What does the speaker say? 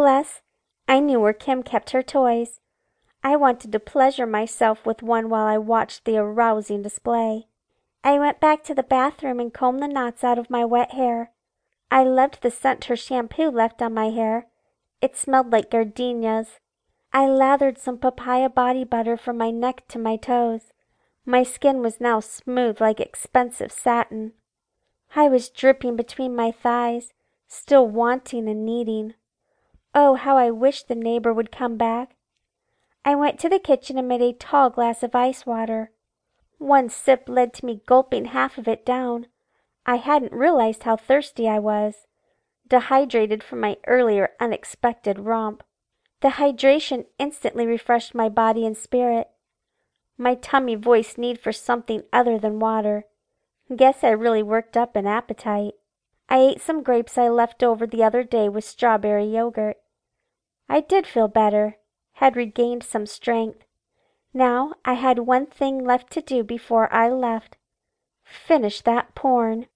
Plus, I knew where Kim kept her toys. I wanted to pleasure myself with one while I watched the arousing display. I went back to the bathroom and combed the knots out of my wet hair. I loved the scent her shampoo left on my hair. It smelled like gardenias. I lathered some papaya body butter from my neck to my toes. My skin was now smooth like expensive satin. I was dripping between my thighs, still wanting and needing. Oh, how I wished the neighbor would come back. I went to the kitchen and made a tall glass of ice water. One sip led to me gulping half of it down. I hadn't realized how thirsty I was, dehydrated from my earlier unexpected romp. The hydration instantly refreshed my body and spirit. My tummy voiced need for something other than water. Guess I really worked up an appetite. I ate some grapes I left over the other day with strawberry yogurt. I did feel better, had regained some strength. Now I had one thing left to do before I left. Finish that porn.